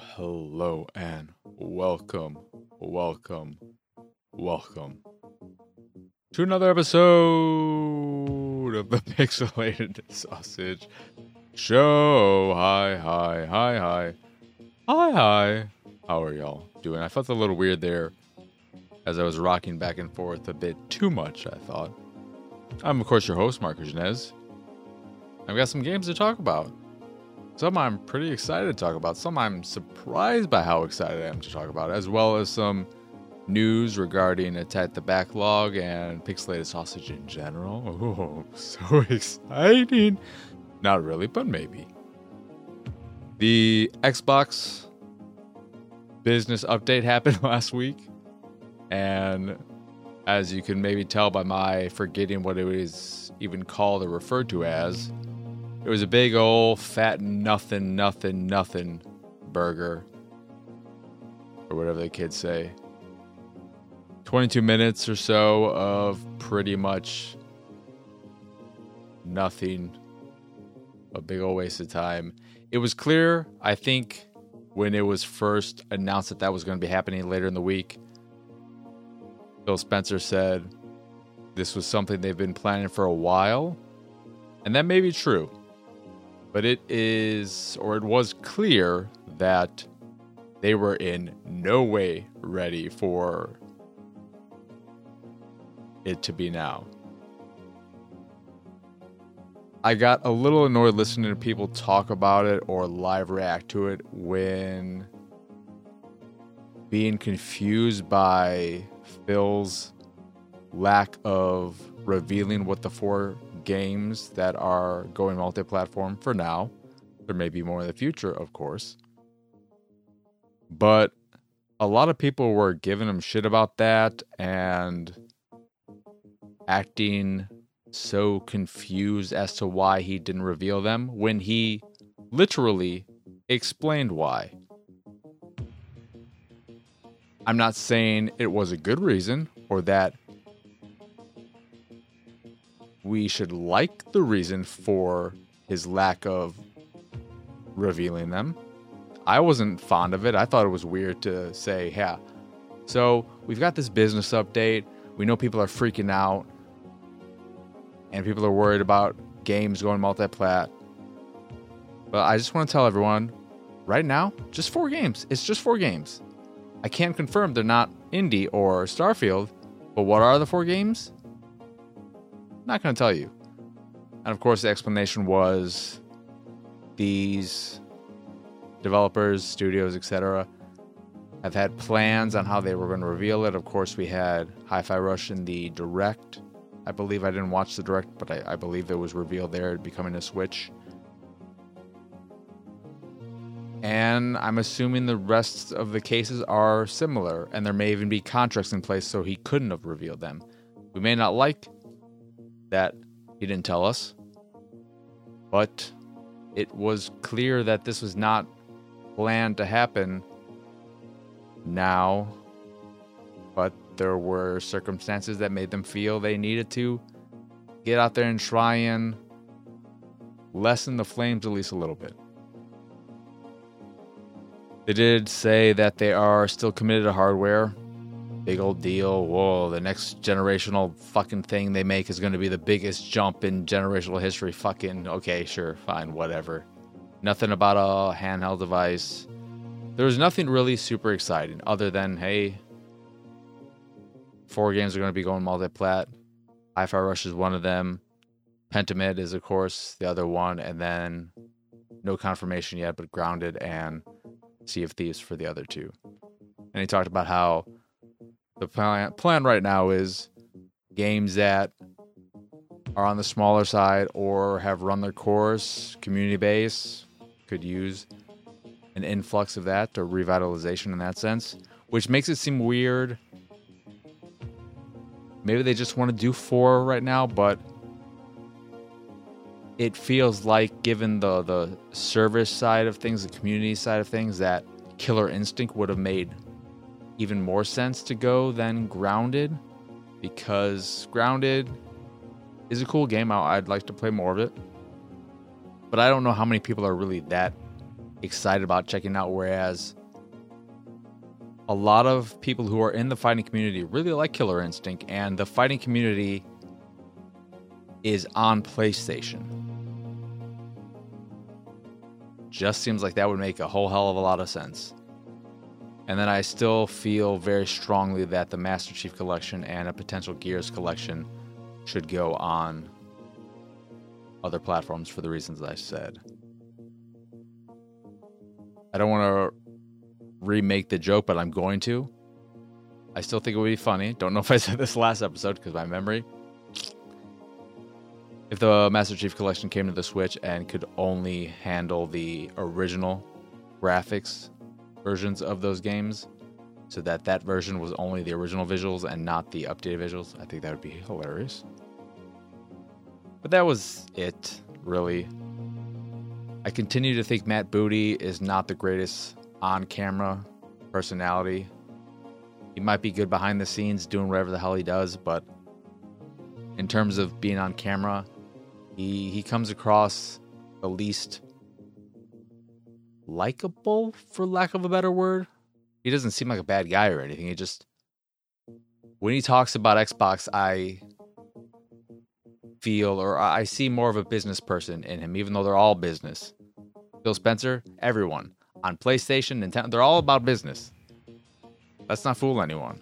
hello, and welcome, welcome, welcome to another episode of the Pixelated Sausage Show. Hi, hi, hi, hi, hi, hi. How are y'all doing? I felt a little weird there as I was rocking back and forth a bit too much, I thought. I'm, of course, your host, Marco Janez. I've got some games to talk about. Some I'm pretty excited to talk about. Some I'm surprised by how excited I am to talk about, as well as some news regarding Attack the Backlog and Pixelated Sausage in general. Oh, so exciting! Not really, but maybe. The Xbox business update happened last week, and as you can maybe tell by my forgetting what it was even called or referred to as, it was a big old fat nothing, nothing, nothing burger. Or whatever the kids say. 22 minutes or so of pretty much nothing. A big old waste of time. It was clear, I think, when it was first announced that that was going to be happening later in the week. Phil Spencer said this was something they've been planning for a while. And that may be true but it is, or it was clear that they were in no way ready for it to be now. I got a little annoyed listening to people talk about it or live react to it when being confused by Phil's lack of revealing what the four games that are going multi platform for now. There may be more in the future, of course. But a lot of people were giving him shit about that and acting so confused as to why he didn't reveal them when he literally explained why. I'm not saying it was a good reason or that we should like the reason for his lack of revealing them. I wasn't fond of it. I thought it was weird to say, yeah. So we've got this business update. We know people are freaking out and people are worried about games going multi-plat. But I just want to tell everyone right now, just four games. It's just four games. I can't confirm they're not indie or Starfield, but what are the four games? Not going to tell you. And of course, the explanation was these developers, studios, etc., have had plans on how they were going to reveal it. Of course, we had Hi Fi Rush in the direct. I believe I didn't watch the direct, but I, I believe it was revealed there becoming a Switch. And I'm assuming the rest of the cases are similar, and there may even be contracts in place so he couldn't have revealed them. We may not like that he didn't tell us. But it was clear that this was not planned to happen now. But there were circumstances that made them feel they needed to get out there and try and lessen the flames at least a little bit. They did say that they are still committed to hardware big old deal. Whoa, the next generational fucking thing they make is going to be the biggest jump in generational history. Fucking okay, sure, fine, whatever. Nothing about a handheld device. There was nothing really super exciting other than hey, four games are going to be going multi-plat. Hi-Fi Rush is one of them. Pentiment is of course the other one, and then no confirmation yet, but Grounded and Sea of Thieves for the other two. And he talked about how the plan, plan right now is games that are on the smaller side or have run their course, community base, could use an influx of that or revitalization in that sense, which makes it seem weird. Maybe they just want to do four right now, but it feels like, given the the service side of things, the community side of things, that Killer Instinct would have made even more sense to go than Grounded because Grounded is a cool game. I'd like to play more of it. But I don't know how many people are really that excited about checking out. Whereas a lot of people who are in the fighting community really like Killer Instinct, and the fighting community is on PlayStation. Just seems like that would make a whole hell of a lot of sense. And then I still feel very strongly that the Master Chief Collection and a potential Gears collection should go on other platforms for the reasons I said. I don't want to remake the joke, but I'm going to. I still think it would be funny. Don't know if I said this last episode because my memory. If the Master Chief Collection came to the Switch and could only handle the original graphics versions of those games, so that that version was only the original visuals and not the updated visuals, I think that would be hilarious. But that was it, really. I continue to think Matt Booty is not the greatest on camera personality. He might be good behind the scenes doing whatever the hell he does, but in terms of being on camera, he he comes across the least likable for lack of a better word. He doesn't seem like a bad guy or anything. He just when he talks about Xbox, I feel or I see more of a business person in him, even though they're all business. Phil Spencer, everyone on PlayStation, Nintendo, they're all about business. Let's not fool anyone.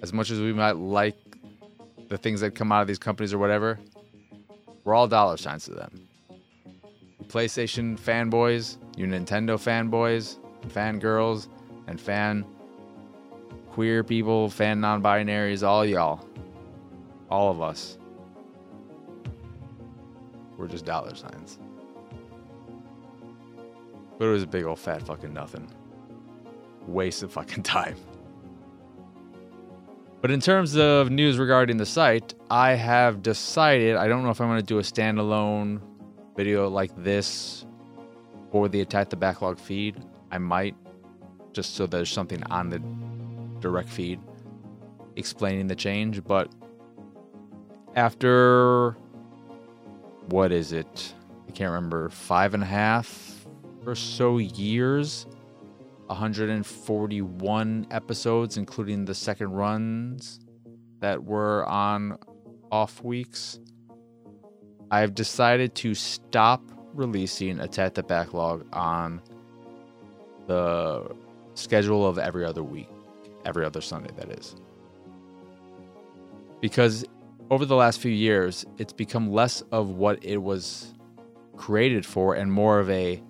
As much as we might like the things that come out of these companies or whatever, we're all dollar signs to them. PlayStation fanboys, you Nintendo fanboys, fangirls, and fan queer people, fan non binaries, all y'all. All of us. We're just dollar signs. But it was a big old fat fucking nothing. Waste of fucking time. But in terms of news regarding the site, I have decided I don't know if I'm going to do a standalone video like this for the Attack the Backlog feed. I might, just so there's something on the direct feed explaining the change. But after what is it? I can't remember, five and a half or so years, 141 episodes, including the second runs that were on off weeks. I've decided to stop releasing Attack the Backlog on the schedule of every other week, every other Sunday, that is. Because over the last few years, it's become less of what it was created for and more of a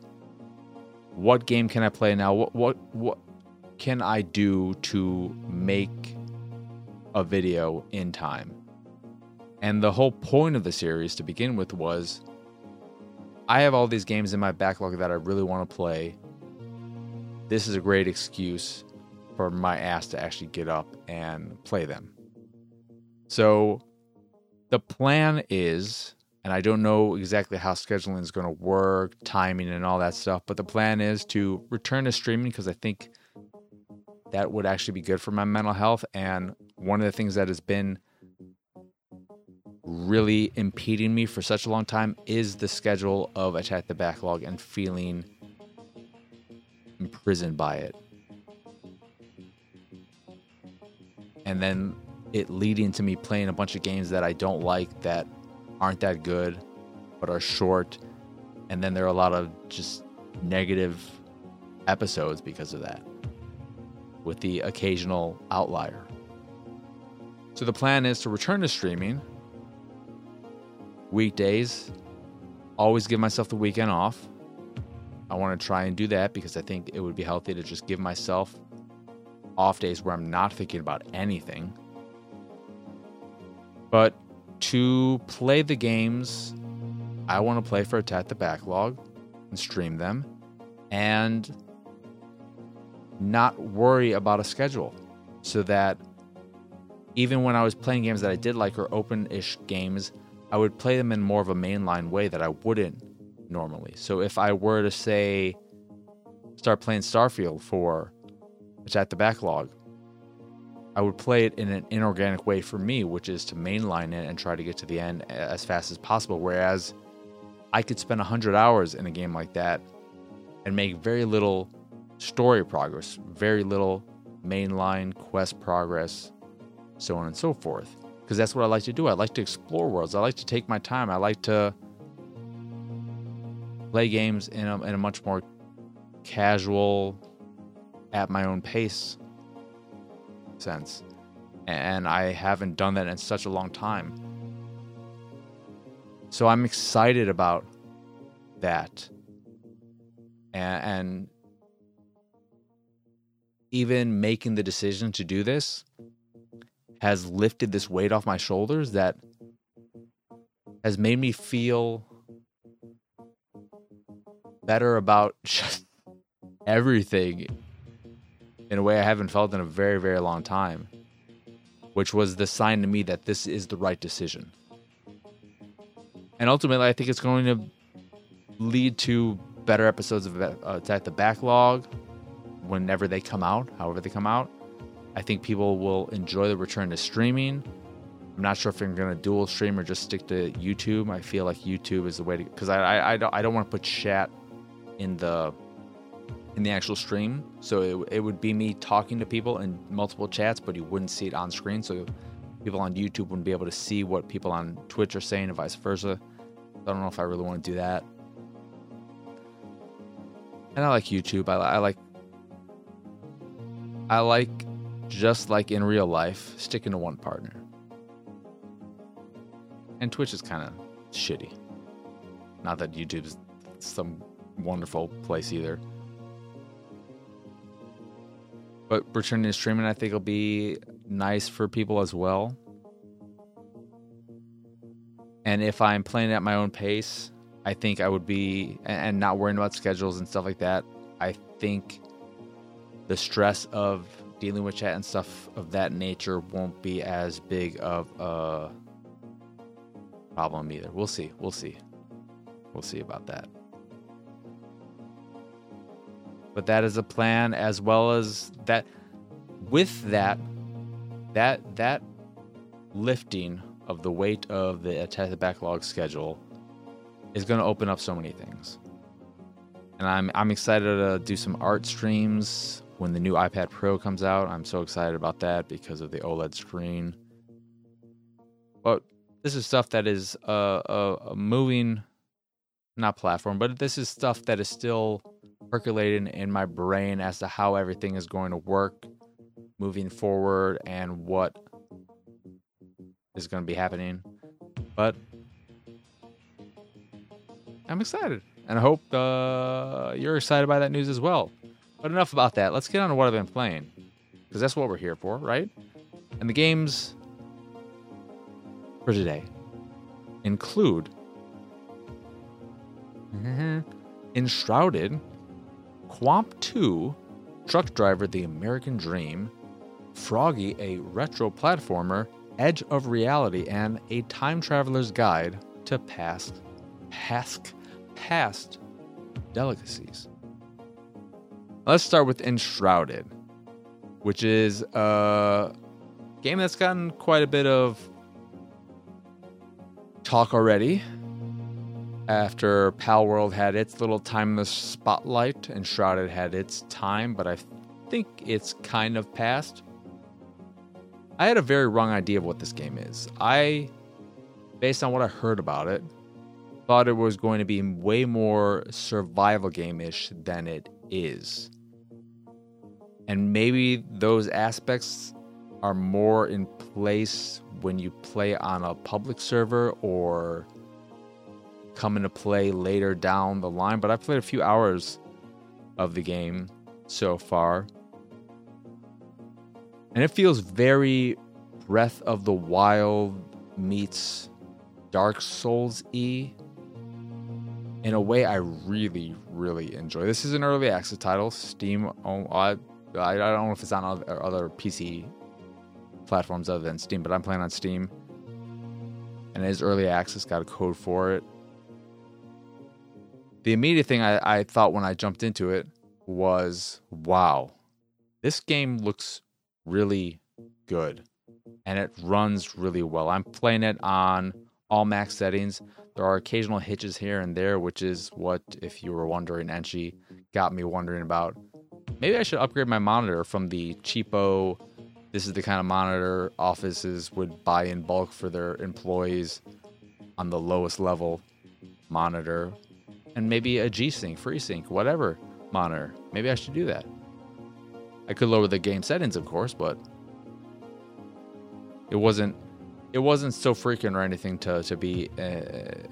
what game can I play now? What what what can I do to make a video in time? And the whole point of the series to begin with was I have all these games in my backlog that I really want to play. This is a great excuse for my ass to actually get up and play them. So the plan is, and I don't know exactly how scheduling is going to work, timing, and all that stuff, but the plan is to return to streaming because I think that would actually be good for my mental health. And one of the things that has been really impeding me for such a long time is the schedule of Attack the Backlog and feeling imprisoned by it. And then it leading to me playing a bunch of games that I don't like that aren't that good but are short and then there are a lot of just negative episodes because of that with the occasional outlier. So the plan is to return to streaming weekdays, always give myself the weekend off. I want to try and do that because I think it would be healthy to just give myself off days where I'm not thinking about anything but to play the games I want to play for Attack the Backlog and stream them and not worry about a schedule so that even when I was playing games that I did like or open ish games, I would play them in more of a mainline way that I wouldn't normally. So if I were to say, start playing Starfield for it's at the Backlog, I would play it in an inorganic way for me, which is to mainline it and try to get to the end as fast as possible. Whereas I could spend 100 hours in a game like that and make very little story progress, very little mainline quest progress, so on and so forth. Because that's what I like to do. I like to explore worlds. I like to take my time. I like to play games in a, in a much more casual, at my own pace sense. And I haven't done that in such a long time. So I'm excited about that. And, and even making the decision to do this has lifted this weight off my shoulders that has made me feel better about just everything in a way I haven't felt in a very, very long time, which was the sign to me that this is the right decision. And ultimately, I think it's going to lead to better episodes of uh, Attack the Backlog whenever they come out, however they come out. I think people will enjoy the return to streaming. I'm not sure if I'm going to dual stream or just stick to YouTube. I feel like YouTube is the way to because I, I, I don't I don't want to put chat in the in the actual stream. So it, it would be me talking to people in multiple chats, but you wouldn't see it on screen. So people on YouTube wouldn't be able to see what people on Twitch are saying and vice versa. I don't know if I really want to do that. And I like YouTube. I, I like I like just like in real life sticking to one partner. And Twitch is kind of shitty. Not that YouTube's some wonderful place either. But returning to streaming, I think will be nice for people as well. And if I'm playing at my own pace, I think I would be, and not worrying about schedules and stuff like that. I think the stress of dealing with chat and stuff of that nature won't be as big of a problem either. We'll see. We'll see. We'll see about that. But that is a plan as well as that with that that that lifting of the weight of the attack backlog schedule is going to open up so many things. And I'm I'm excited to do some art streams when the new iPad Pro comes out. I'm so excited about that because of the OLED screen. But this is stuff that is a, a, a moving, not platform, but this is stuff that is still percolating in my brain as to how everything is going to work moving forward and what is going to be happening. But I'm excited, and I hope uh, you're excited by that news as well. But enough about that. Let's get on to what I've been playing, because that's what we're here for, right? And the games for today include Enshrouded, qomp2, Truck Driver The American Dream, Froggie, a retro platformer, Edge of Reality, and A Time Traveler's Guide to Past, past, past delicacies. Let's start with Enshrouded, which is a game that's gotten quite a bit of talk already. After Palworld had its little time in the spotlight, Enshrouded had its time, but I think it's kind of past. I had a very wrong idea of what this game is. I, based on what I heard about it, thought it was going to be way more survival game ish than it is. And maybe those aspects are more in place when you play on a public server or come into play later down the line. But I've played a few hours of the game so far. And it feels very Breath of the Wild meets Dark Souls E in a way I really, really enjoy. This is an early access title. Steam, I, I don't know if it's on other, other PC platforms other than Steam, but I'm playing on Steam. And it is early access, got a code for it. The immediate thing I, I thought when I jumped into it was wow, this game looks really good and it runs really well. I'm playing it on all max settings. There are occasional hitches here and there, which is what, if you were wondering, Enchi got me wondering about. Maybe I should upgrade my monitor from the cheapo. This is the kind of monitor offices would buy in bulk for their employees on the lowest level monitor, and maybe a G Sync, FreeSync, whatever monitor. Maybe I should do that. I could lower the game settings, of course, but it wasn't it wasn't so freaking or anything to to be uh,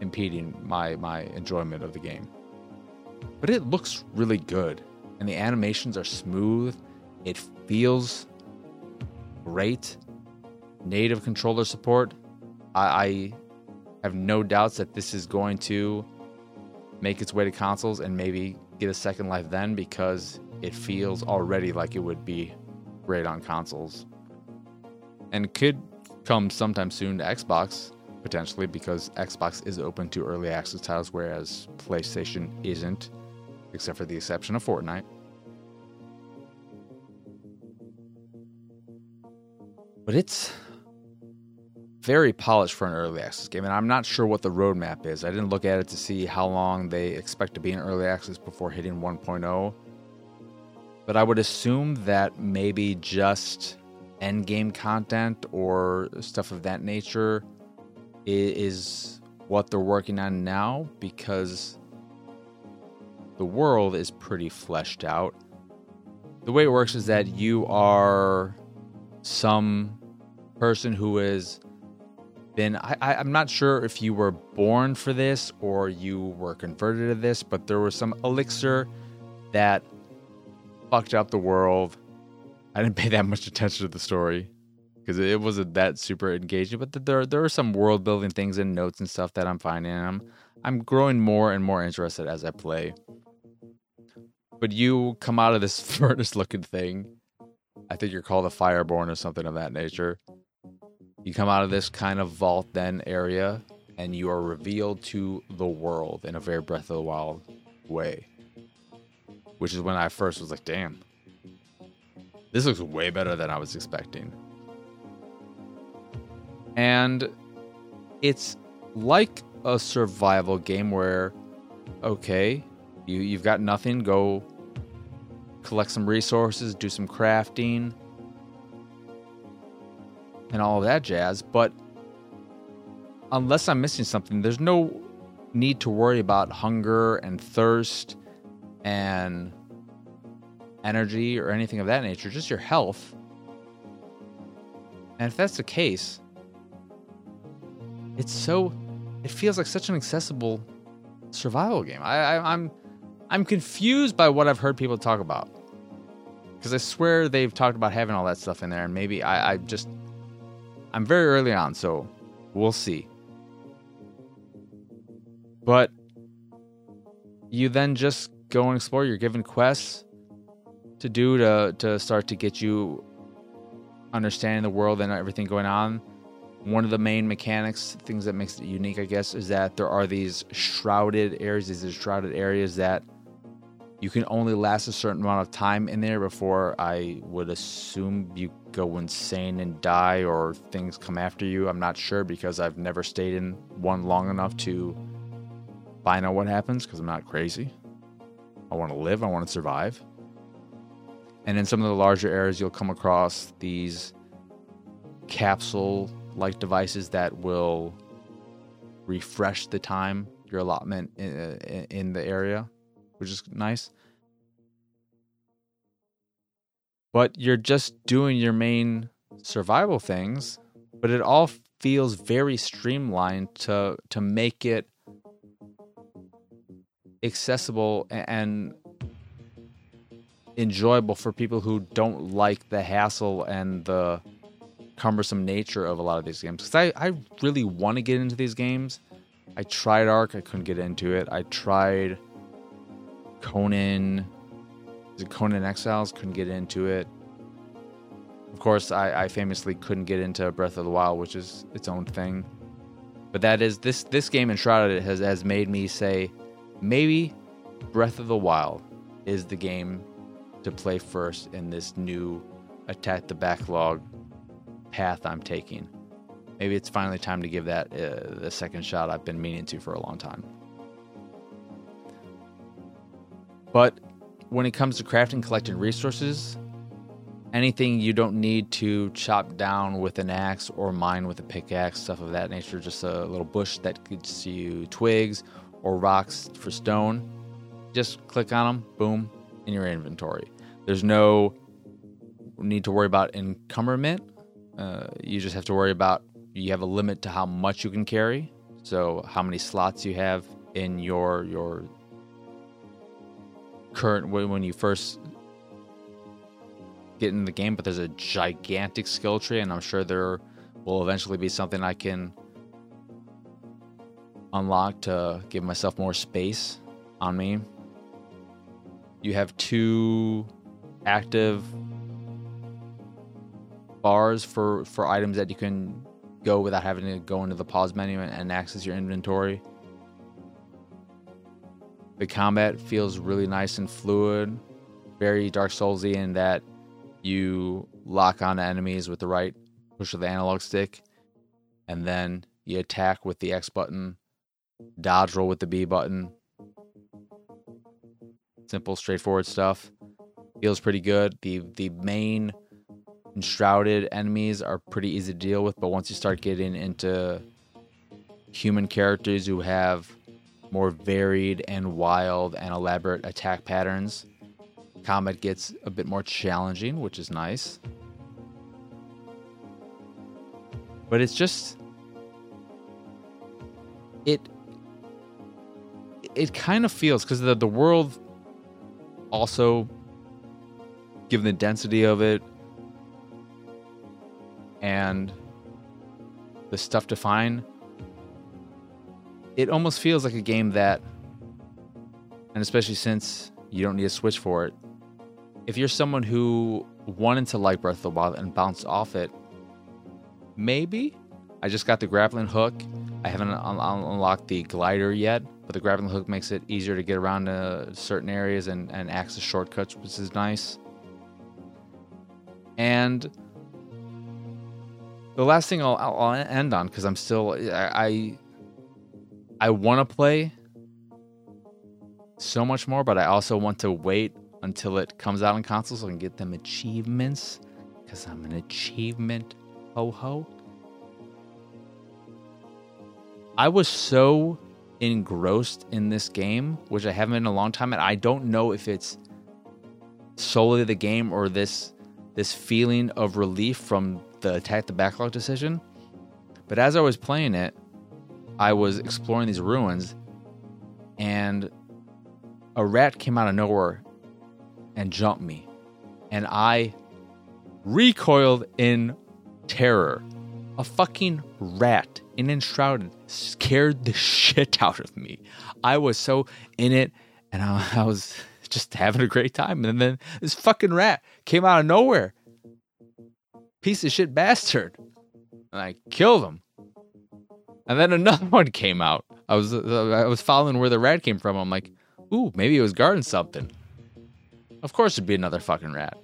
impeding my my enjoyment of the game. But it looks really good, and the animations are smooth. It feels great. Native controller support. I, I have no doubts that this is going to make its way to consoles and maybe get a second life then because it feels already like it would be great on consoles. And could come sometime soon to Xbox, potentially, because Xbox is open to early access titles, whereas PlayStation isn't, except for the exception of Fortnite. But it's very polished for an early access game, and I'm not sure what the roadmap is. I didn't look at it to see how long they expect to be in early access before hitting 1.0. But I would assume that maybe just end game content or stuff of that nature is what they're working on now because the world is pretty fleshed out. The way it works is that you are some person who has been I, I am not sure if you were born for this or you were converted to this but there was some elixir that fucked up the world i didn't pay that much attention to the story because it wasn't that super engaging but there there are some world building things and notes and stuff that i'm finding i'm i'm growing more and more interested as i play but you come out of this furnace looking thing i think you're called a fireborn or something of that nature you come out of this kind of vault then area, and you are revealed to the world in a very Breath of the Wild way. Which is when I first was like, damn, this looks way better than I was expecting. And it's like a survival game where, okay, you, you've got nothing, go collect some resources, do some crafting, and all of that jazz. But unless I'm missing something, there's no need to worry about hunger and thirst and energy or anything of that nature, just your health. And if that's the case, it's so it feels like such an accessible survival game. I, I I'm I'm confused by what I've heard people talk about. Because I swear they've talked about having all that stuff in there, and maybe I, I just I'm very early on, so we'll see. But you then just go and explore. You're given quests to do to to start to get you understanding the world and everything going on. One of the main mechanics, things that makes it unique, I guess, is that there are these shrouded areas, these shrouded areas that you can only last a certain amount of time in there before I would assume you go insane and die or things come after you. I'm not sure because I've never stayed in one long enough to find out what happens because I'm not crazy. I want to live, I want to survive. And in some of the larger areas, you'll come across these capsule like devices that will refresh the time, your allotment in, in the area which is nice. But you're just doing your main survival things, but it all feels very streamlined to to make it accessible and enjoyable for people who don't like the hassle and the cumbersome nature of a lot of these games. Because I, I really want to get into these games. I tried Ark, I couldn't get into it. I tried Conan, is it Conan Exiles? Couldn't get into it. Of course, I, I famously couldn't get into Breath of the Wild, which is its own thing. But that is this this game Enshrouded has has made me say maybe Breath of the Wild is the game to play first in this new attack the backlog path I'm taking. maybe it's finally time to give that uh, the second shot I've been meaning to for a long time. But when it comes to crafting, collecting resources, anything you don't need to chop down with an axe or mine with a pickaxe, stuff of that nature, just a little bush that gives you twigs or rocks for stone, just click on them, boom, in your inventory. There's no need to worry about encumberment. Uh, you just have to worry about you have a limit to how much you can carry. So how many slots you have in your your current when you first get in the game. But there's a gigantic skill tree, and I'm sure there will eventually be something I can unlock to give myself more space on me. You have two active bars for for items that you can go without having to go into the pause menu and, and access your inventory. The combat feels really nice and fluid, very Dark Soulsy in that you lock on enemies with the right push of the analog stick, and then you attack with the X button, dodge roll with the B button. Simple, straightforward stuff. Feels pretty good. The the main enshrouded enemies are pretty easy to deal with, but once you start getting into human characters who have more varied and wild and elaborate attack patterns, combat gets a bit more challenging, which is nice. But it's just it it kind of feels because the the world also given the density of it and the stuff to find, it almost feels like a game that, and especially since you don't need a Switch for it, if you're someone who wanted to like Breath of the Wild and bounce off it, maybe. I just got the grappling hook. I haven't un- unlocked the glider yet, but the grappling hook makes it easier to get around to certain areas and, and access shortcuts, which is nice. And the last thing I'll, I'll end on because I'm still I I, want to play so much more, but I also want to wait until it comes out on console so I can get them achievements because I'm an achievement ho ho. I was so engrossed in this game, which I haven't in a long time, and I don't know if it's solely the game or this this feeling of relief from the attack the backlog decision. But as I was playing it, I was exploring these ruins, and a rat came out of nowhere and jumped me, and I recoiled in terror. A fucking rat in enshrouded scared the shit out of me. I was so in it, and I, I was just having a great time. And then this fucking rat came out of nowhere piece of shit bastard. And I killed him. And then another one came out. I was uh, I was following where the rat came from. I'm like, ooh, maybe it was guarding something. Of course, it'd be another fucking rat.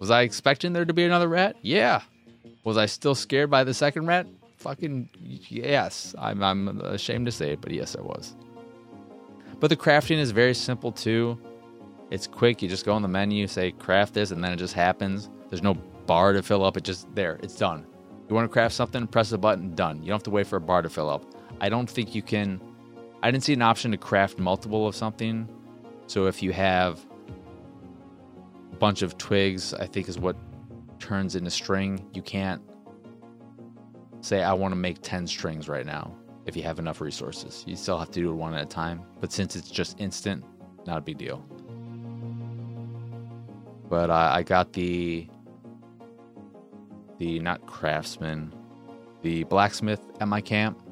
Was I expecting there to be another rat? Yeah. Was I still scared by the second rat? Fucking yes. I'm I'm ashamed to say it, but yes, I was. But the crafting is very simple too. It's quick. You just go in the menu, say craft this, and then it just happens. There's no bar to fill up. It just there. It's done. You want to craft something, press the button, done. You don't have to wait for a bar to fill up. I don't think you can. I didn't see an option to craft multiple of something. So if you have a bunch of twigs, I think is what turns into string. You can't say I want to make 10 strings right now if you have enough resources. You still have to do it one at a time. But since it's just instant, not a big deal. But I, I got the the not craftsman, the blacksmith at my camp,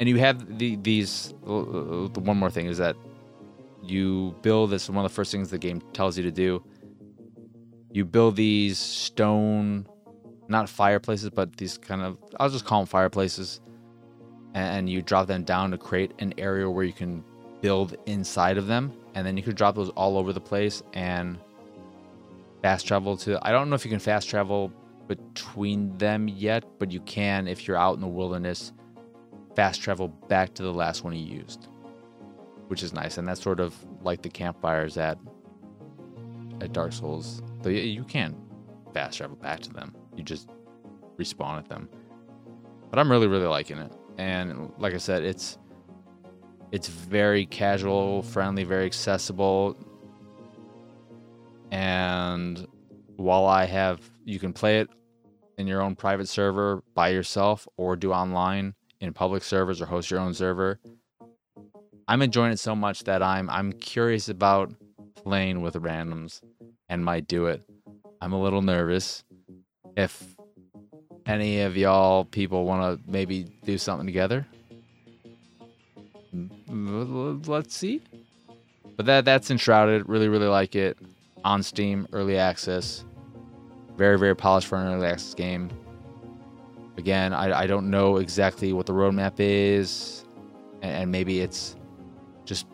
and you have the these. Uh, the one more thing is that you build this. One of the first things the game tells you to do. You build these stone, not fireplaces, but these kind of I'll just call them fireplaces, and you drop them down to create an area where you can build inside of them, and then you could drop those all over the place and fast travel to. I don't know if you can fast travel between them yet, but you can if you're out in the wilderness fast travel back to the last one you used, which is nice. And that's sort of like the campfires at at Dark Souls. Though you can fast travel back to them. You just respawn at them. But I'm really really liking it. And like I said, it's it's very casual, friendly, very accessible. And while I have you can play it in your own private server by yourself or do online in public servers or host your own server. I'm enjoying it so much that I'm I'm curious about playing with randoms and might do it. I'm a little nervous. If any of y'all people want to maybe do something together, mm, let's see. But that that's enshrouded. Really, really like it. On Steam, early access. Very, very polished for an early access game. Again, I, I don't know exactly what the roadmap is, and, and maybe it's just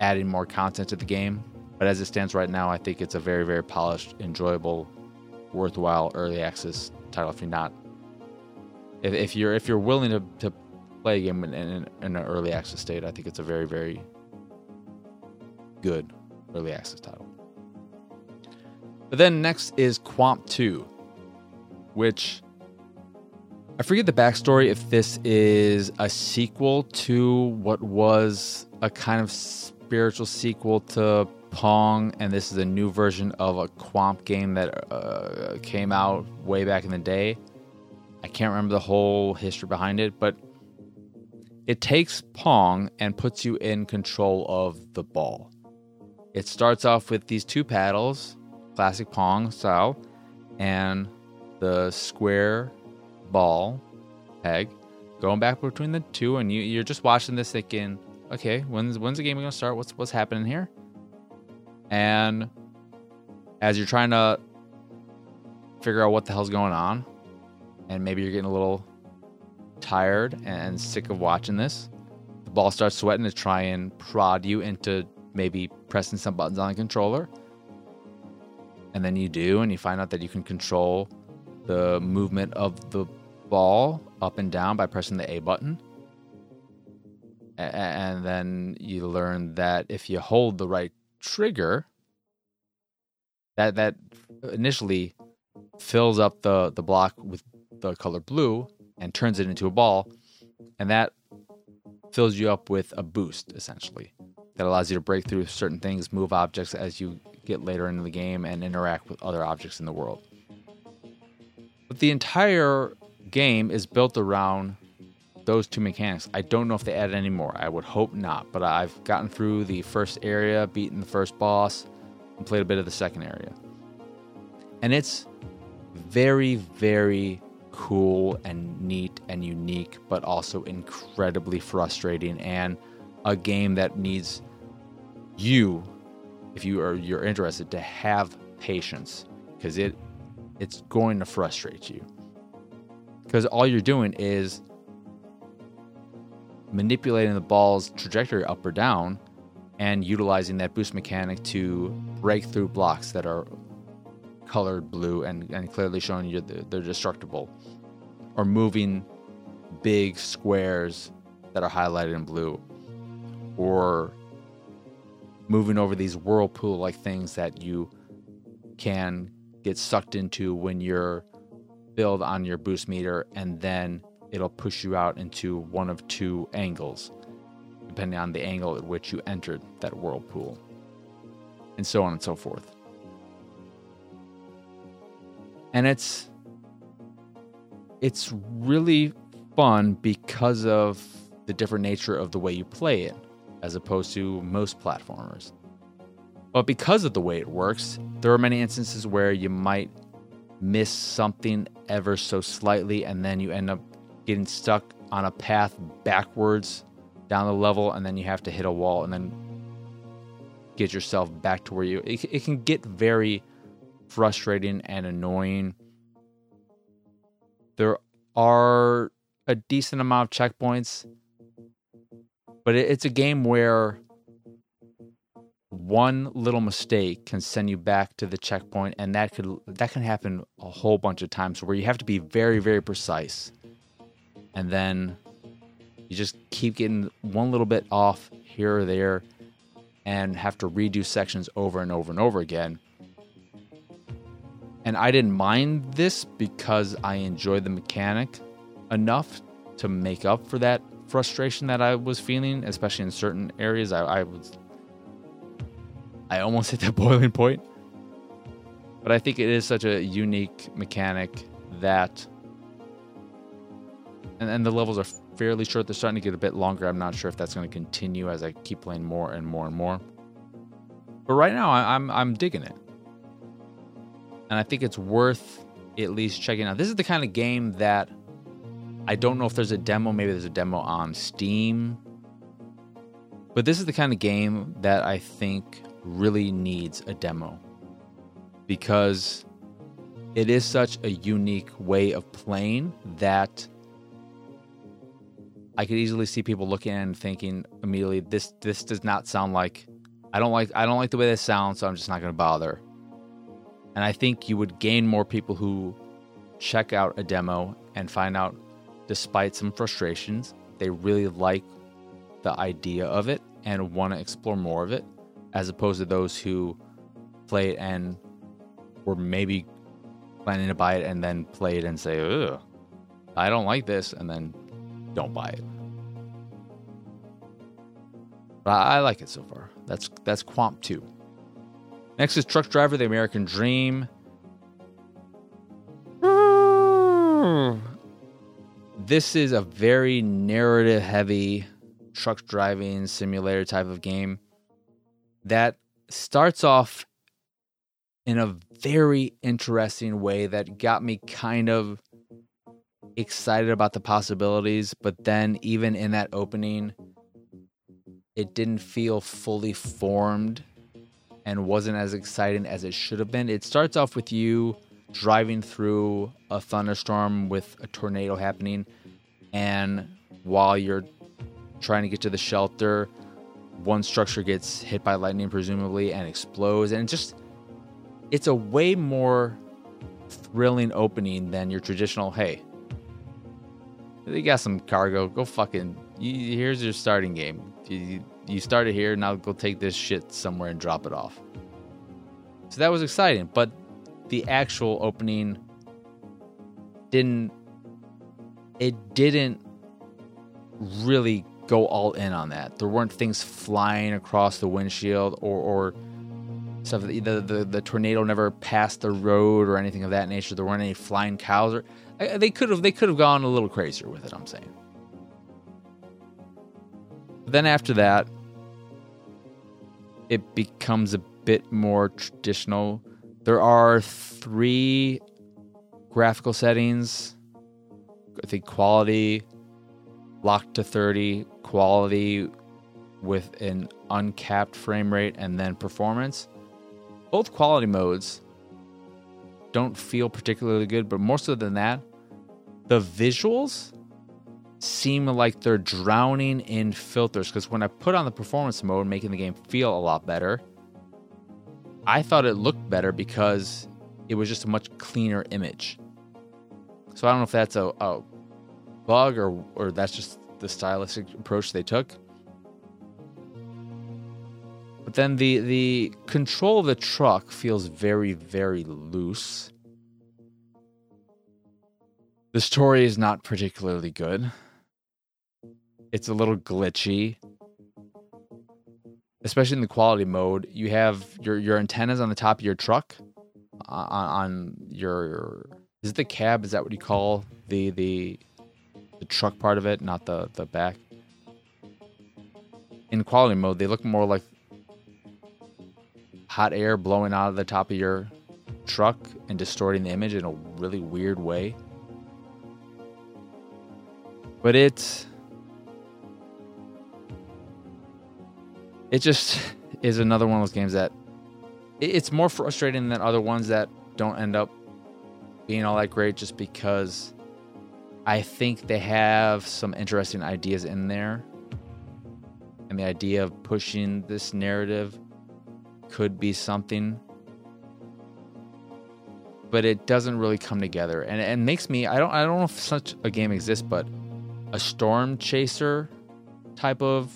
adding more content to the game. But as it stands right now, I think it's a very, very polished, enjoyable, worthwhile early access title. If you're not, if, if you're if you're willing to, to play a game in, in, in an early access state, I think it's a very, very good early access title. But then next is qomp2, which I forget the backstory if this is a sequel to what was a kind of spiritual sequel to Pong, and this is a new version of a qomp game that uh, came out way back in the day. I can't remember the whole history behind it, but it takes Pong and puts you in control of the ball. It starts off with these two paddles classic Pong style, and the square ball peg going back between the two, and you, you're just watching this thinking, okay, when's when's the game gonna start? What's what's happening here? And as you're trying to figure out what the hell's going on, and maybe you're getting a little tired and sick of watching this, the ball starts sweating to try and prod you into maybe pressing some buttons on the controller and then you do, and you find out that you can control the movement of the ball up and down by pressing the A button. And then you learn that if you hold the right trigger, that that initially fills up the, the block with the color blue and turns it into a ball, and that fills you up with a boost essentially that allows you to break through certain things, move objects as you get later into the game and interact with other objects in the world. But the entire game is built around those two mechanics. I don't know if they add any more. I would hope not, but I've gotten through the first area, beaten the first boss, and played a bit of the second area. And it's very, very cool and neat and unique, but also incredibly frustrating and a game that needs you if you are you're interested to have patience because it it's going to frustrate you. Because all you're doing is manipulating the ball's trajectory up or down and utilizing that boost mechanic to break through blocks that are colored blue and, and clearly showing you they're destructible or moving big squares that are highlighted in blue or moving over these whirlpool like things that you can get sucked into when you're build on your boost meter and then it'll push you out into one of two angles depending on the angle at which you entered that whirlpool and so on and so forth. And it's it's really fun because of the different nature of the way you play it as opposed to most platformers. But because of the way it works, there are many instances where you might miss something ever so slightly, and then you end up getting stuck on a path backwards down the level, and then you have to hit a wall and then get yourself back to where you. It, it can get very frustrating and annoying. There are a decent amount of checkpoints but it's a game where one little mistake can send you back to the checkpoint and that could that can happen a whole bunch of times where you have to be very very precise. And then you just keep getting one little bit off here or there and have to redo sections over and over and over again and I didn't mind this because I enjoyed the mechanic enough to make up for that frustration that I was feeling, especially in certain areas. I, I was, I almost hit that boiling point. But I think it is such a unique mechanic that, and, and the levels are fairly short. They're starting to get a bit longer. I'm not sure if that's going to continue as I keep playing more and more and more. But right now, I, I'm I'm digging it and I think it's worth at least checking out. This is the kind of game that I don't know if there's a demo. Maybe there's a demo on Steam. But this is the kind of game that I think really needs a demo because it is such a unique way of playing that I could easily see people looking and thinking immediately this this does not sound like I don't like I don't like the way this sounds so I'm just not going to bother. And I think you would gain more people who check out a demo and find out, despite some frustrations, they really like the idea of it and want to explore more of it, as opposed to those who play it and were maybe planning to buy it and then play it and say, Ugh, I don't like this, and then don't buy it. But I like it so far. That's that's qomp2. Next is Truck Driver The American Dream. Hmm. This is a very narrative heavy truck driving simulator type of game that starts off in a very interesting way that got me kind of excited about the possibilities. But then, even in that opening, it didn't feel fully formed and wasn't as exciting as it should have been. It starts off with you driving through a thunderstorm with a tornado happening, and while you're trying to get to the shelter, one structure gets hit by lightning, presumably, and explodes. And just, it's a way more thrilling opening than your traditional, hey, they got some cargo, go fucking, here's your starting game. You started here, now go take this shit somewhere and drop it off. So that was exciting, but the actual opening didn't it didn't really go all in on that. There weren't things flying across the windshield or or stuff. The, the the tornado never passed the road or anything of that nature. There weren't any flying cows or they could have they could have gone a little crazier with it. I'm saying then after that, it becomes a bit more traditional. There are three graphical settings. I think quality, locked to 30, quality with an uncapped frame rate, and then performance. Both quality modes don't feel particularly good, but more so than that, the visuals seem like they're drowning in filters because when I put on the performance mode, making the game feel a lot better, I thought it looked better because it was just a much cleaner image. So I don't know if that's a, a bug or or that's just the stylistic approach they took. But then the the control of the truck feels very very loose. The story is not particularly good. It's a little glitchy, especially in the quality mode. You have your your antennas on the top of your truck, uh, on, on your is it the cab? Is that what you call the the the truck part of it, not the the back? In quality mode, they look more like hot air blowing out of the top of your truck and distorting the image in a really weird way. But it's it just is another one of those games that it's more frustrating than other ones that don't end up being all that great just because I think they have some interesting ideas in there. And the idea of pushing this narrative could be something, but it doesn't really come together, and it makes me I don't I don't know if such a game exists, but a storm chaser type of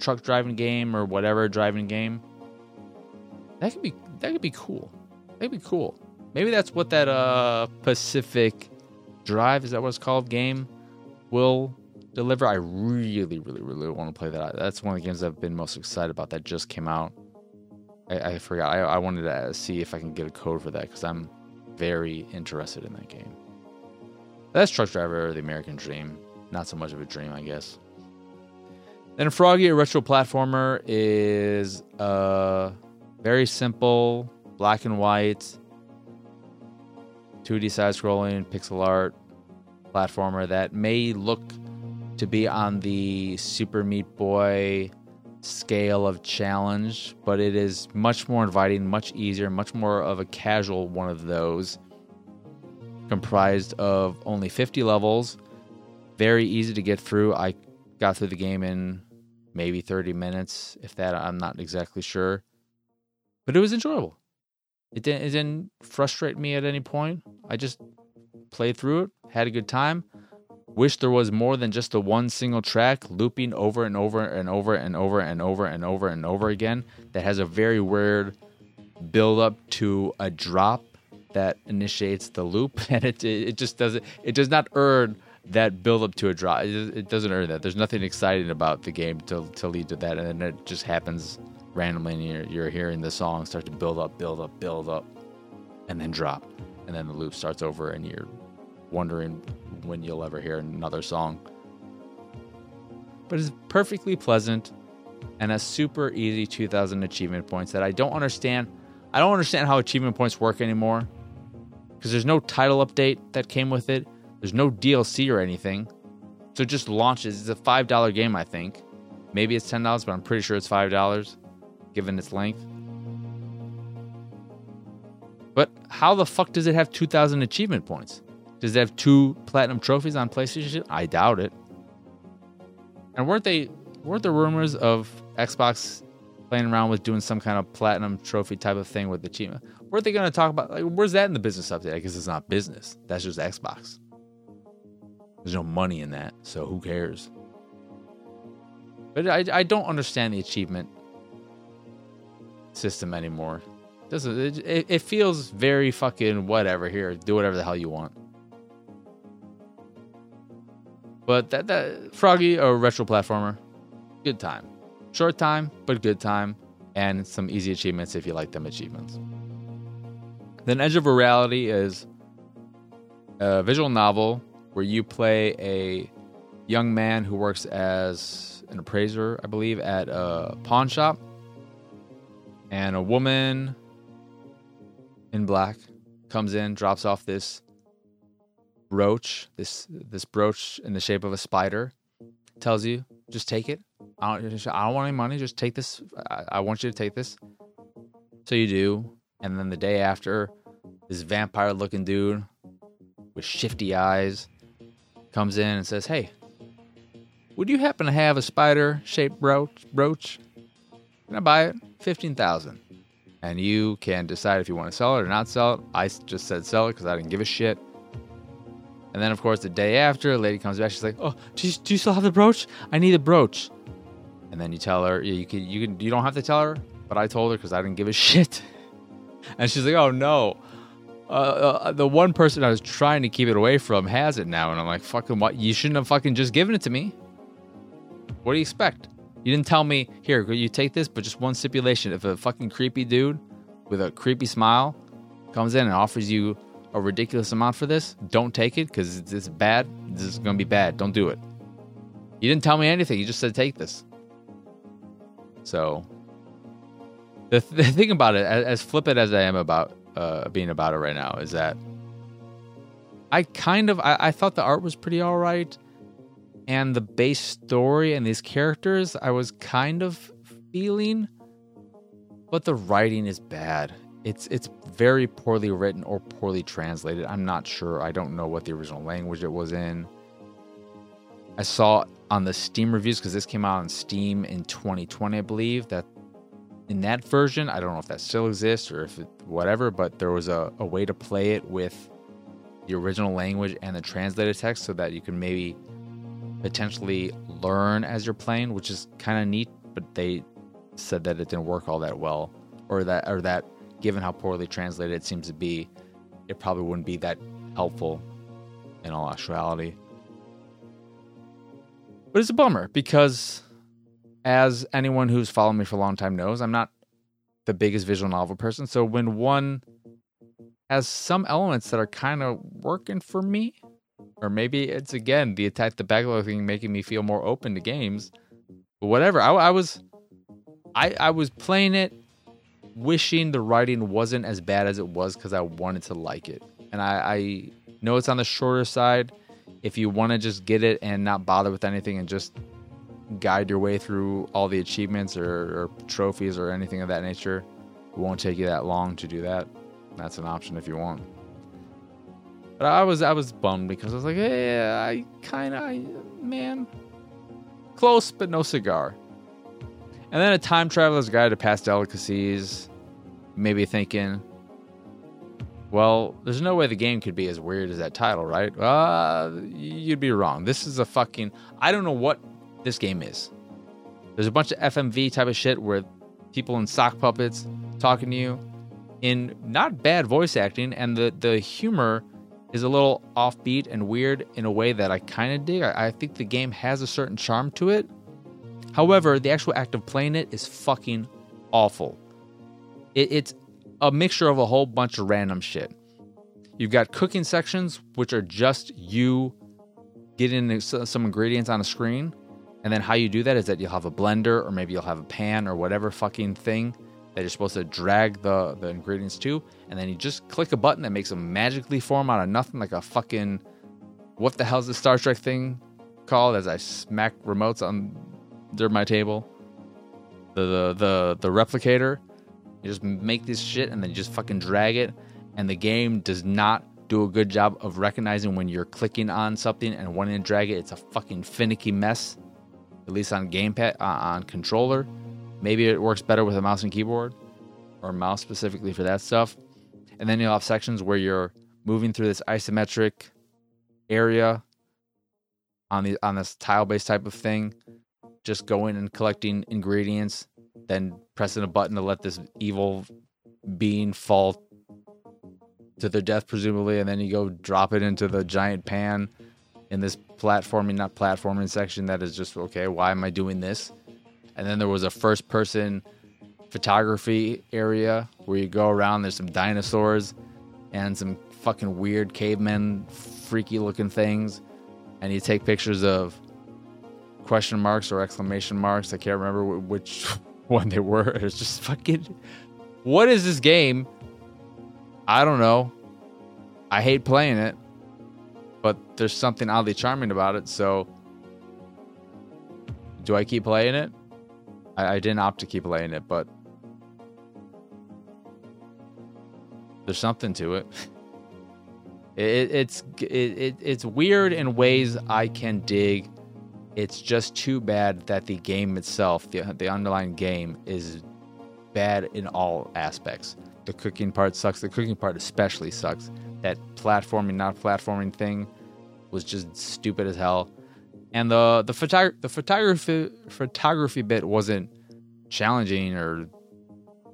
truck driving game or whatever driving game. That could be that could be cool. That'd be cool. Maybe that's what that uh Pacific Drive is that what it's called game will deliver. I really, really, really want to play that. That's one of the games I've been most excited about that just came out. I, I forgot. I, I wanted to see if I can get a code for that because I'm very interested in that game. That's Truck Driver, the American Dream. Not so much of a dream, I guess. Then Froggie, a retro platformer, is a very simple, black and white, 2D side scrolling, pixel art platformer that may look to be on the Super Meat Boy scale of challenge, but it is much more inviting, much easier, much more of a casual one of those. Comprised of only 50 levels, very easy to get through. I got through the game in maybe 30 minutes, if that, I'm not exactly sure. But it was enjoyable. It didn't, it didn't frustrate me at any point. I just played through it, had a good time. Wish there was more than just the one single track looping over and over and over and over and over and over and over again that has a very weird build up to a drop that initiates the loop and it it just doesn't it does not earn that build up to a drop it, doesn't earn that there's nothing exciting about the game to, to lead to that and then it just happens randomly and you're, you're hearing the song start to build up build up build up and then drop and then the loop starts over and you're wondering when you'll ever hear another song. But it's perfectly pleasant and a super easy 2000 achievement points that I don't understand. I don't understand how achievement points work anymore because there's no title update that came with it. There's no DLC or anything. So it just launches. It's a $5 game, I think. Maybe it's $10, but I'm pretty sure it's $5 given its length. But how the fuck does it have 2,000 achievement points? Does it have two platinum trophies on PlayStation? I doubt it. And weren't they weren't there rumors of Xbox playing around with doing some kind of platinum trophy type of thing with achievement? Weren't they going to talk about like where's that in the business update? I guess it's not business. That's just Xbox. There's no money in that, so who cares? But I, I don't understand the achievement system anymore. Doesn't it, it feels very fucking whatever here. Do whatever the hell you want. But that that Froggie, a retro platformer, good time. Short time, but good time, and some easy achievements if you like them achievements. Then Edge of Reality is a visual novel where you play a young man who works as an appraiser, I believe, at a pawn shop, and a woman in black comes in, drops off this brooch, this this brooch in the shape of a spider, tells you just take it. I don't, I don't want any money. Just take this. I, I want you to take this. So you do, and then the day after, this vampire-looking dude with shifty eyes comes in and says, "Hey, would you happen to have a spider-shaped brooch? Brooch? Can I buy it? Fifteen thousand. And you can decide if you want to sell it or not sell it. I just said sell it because I didn't give a shit. And then, of course, the day after, a lady comes back. She's like, "Oh, do you, do you still have the brooch? I need a brooch." And then you tell her, you can, you can, you don't have to tell her, but I told her because I didn't give a shit. And she's like, "Oh no." Uh, uh, the one person I was trying to keep it away from has it now, and I'm like, "Fucking what? You shouldn't have fucking just given it to me. What do you expect? You didn't tell me here. You take this, but just one stipulation: if a fucking creepy dude with a creepy smile comes in and offers you a ridiculous amount for this, don't take it because it's bad. This is to be bad. Don't do it. You didn't tell me anything. You just said take this. So the, th- the thing about it, as, as flippant as I am about uh, being about it right now, is that I kind of I, I thought the art was pretty all right, and the base story and these characters I was kind of feeling, but the writing is bad it's it's very poorly written or poorly translated. I'm not sure. I don't know what the original language it was in. I saw on the Steam reviews because this came out on Steam in 2020, I believe that in that version. I don't know if that still exists or if it, whatever, but there was a, a way to play it with the original language and the translated text so that you can maybe potentially learn as you're playing, which is kind of neat. But they said that it didn't work all that well, or that or that given how poorly translated it seems to be, it probably wouldn't be that helpful in all actuality. But it's a bummer because, as anyone who's followed me for a long time knows, I'm not the biggest visual novel person. So when one has some elements that are kind of working for me, or maybe it's again the attack the backlog thing making me feel more open to games. But whatever, I, I was, I I was playing it, wishing the writing wasn't as bad as it was because I wanted to like it, and I, I know it's on the shorter side if you want to just get it and not bother with anything and just guide your way through all the achievements or, or, trophies or anything of that nature, it won't take you that long to do that. That's an option if you want. But I was I was bummed because I was like, hey, I kind of man, close but no cigar. And then a time traveler's guide to past delicacies, maybe thinking, well, there's no way the game could be as weird as that title, right? Uh, you'd be wrong. This is a fucking. I don't know what this game is. There's a bunch of FMV type of shit where people in sock puppets talking to you in not bad voice acting, and the, the humor is a little offbeat and weird in a way that I kind of dig. I, I think the game has a certain charm to it. However, the actual act of playing it is fucking awful. It, it's a mixture of a whole bunch of random shit. You've got cooking sections, which are just you getting some ingredients on a screen. And then how you do that is that you'll have a blender or maybe you'll have a pan or whatever fucking thing that you're supposed to drag the, the ingredients to. And then you just click a button that makes them magically form out of nothing like a fucking. What the hell's the Star Trek thing called as I smack remotes on under my table? The, the, the, the replicator you just make this shit and then you just fucking drag it. And the game does not do a good job of recognizing when you're clicking on something and wanting to drag it. It's a fucking finicky mess, at least on gamepad, uh, on controller. Maybe it works better with a mouse and keyboard or mouse specifically for that stuff. And then you'll have sections where you're moving through this isometric area on the on this tile based type of thing, just going and collecting ingredients then pressing a button to let this evil being fall to their death, presumably, and then you go drop it into the giant pan in this platforming, not platforming section that is just okay, why am I doing this? And then there was a first person photography area where you go around, there's some dinosaurs and some fucking weird cavemen, freaky looking things, and you take pictures of question marks or exclamation marks. I can't remember which one they were. It's just fucking. What is this game? I don't know. I hate playing it, but there's something oddly charming about it. So, do I keep playing it? I, I didn't opt to keep playing it, but there's something to it. it it's it, it, it's weird in ways I can dig it's just too bad that the game itself, the, the underlying game, is bad in all aspects. The cooking part sucks. The cooking part especially sucks. That platforming, not platforming thing was just stupid as hell. And the the, photog- the photography photography bit wasn't challenging or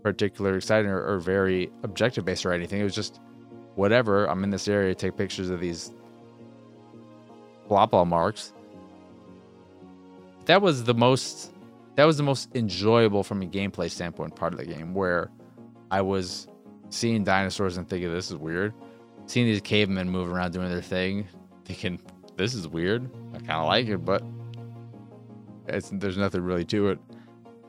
particularly exciting or, or very objective based or anything. It was just whatever. I'm in this area, take pictures of these blah blah marks that was the most that was the most enjoyable from a gameplay standpoint part of the game where I was seeing dinosaurs and thinking this is weird. Seeing these cavemen moving around doing their thing, thinking this is weird. I kind of like it, but there's nothing really to it.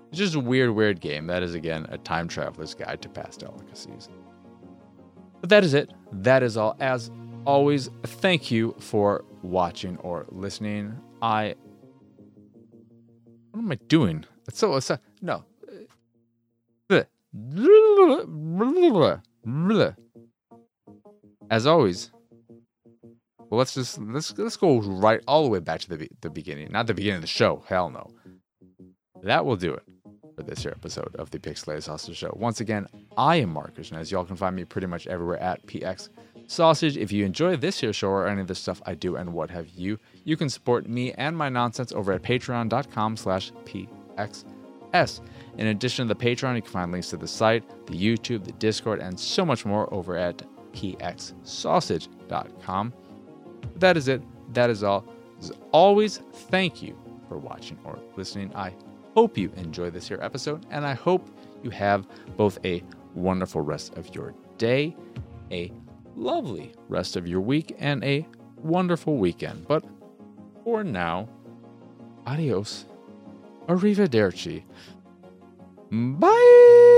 It's just a weird, weird game. That is again a time traveler's guide to past delicacies. But that is it. That is all. As always, thank you for watching or listening. I what am I doing? It's so, it's so no. Uh, As always, well, let's just let's let's go right all the way back to the the beginning, not the beginning of the show. Hell no. That will do it. for this here episode of the Pixelated Sausage Show. Once again, I am Marcus, and as y'all can find me pretty much everywhere at PX Sausage. If you enjoy this here show or any of the stuff I do and what have you, you can support me and my nonsense over at patreon.com slash PXS. In addition to the Patreon, you can find links to the site, the YouTube, the Discord, and so much more over at pxsausage.com. That is it. That is all. As always, thank you for watching or listening. I hope you enjoy this here episode, and I hope you have both a wonderful rest of your day, a lovely rest of your week, and a wonderful weekend. But for now, adios, arrivederci, bye.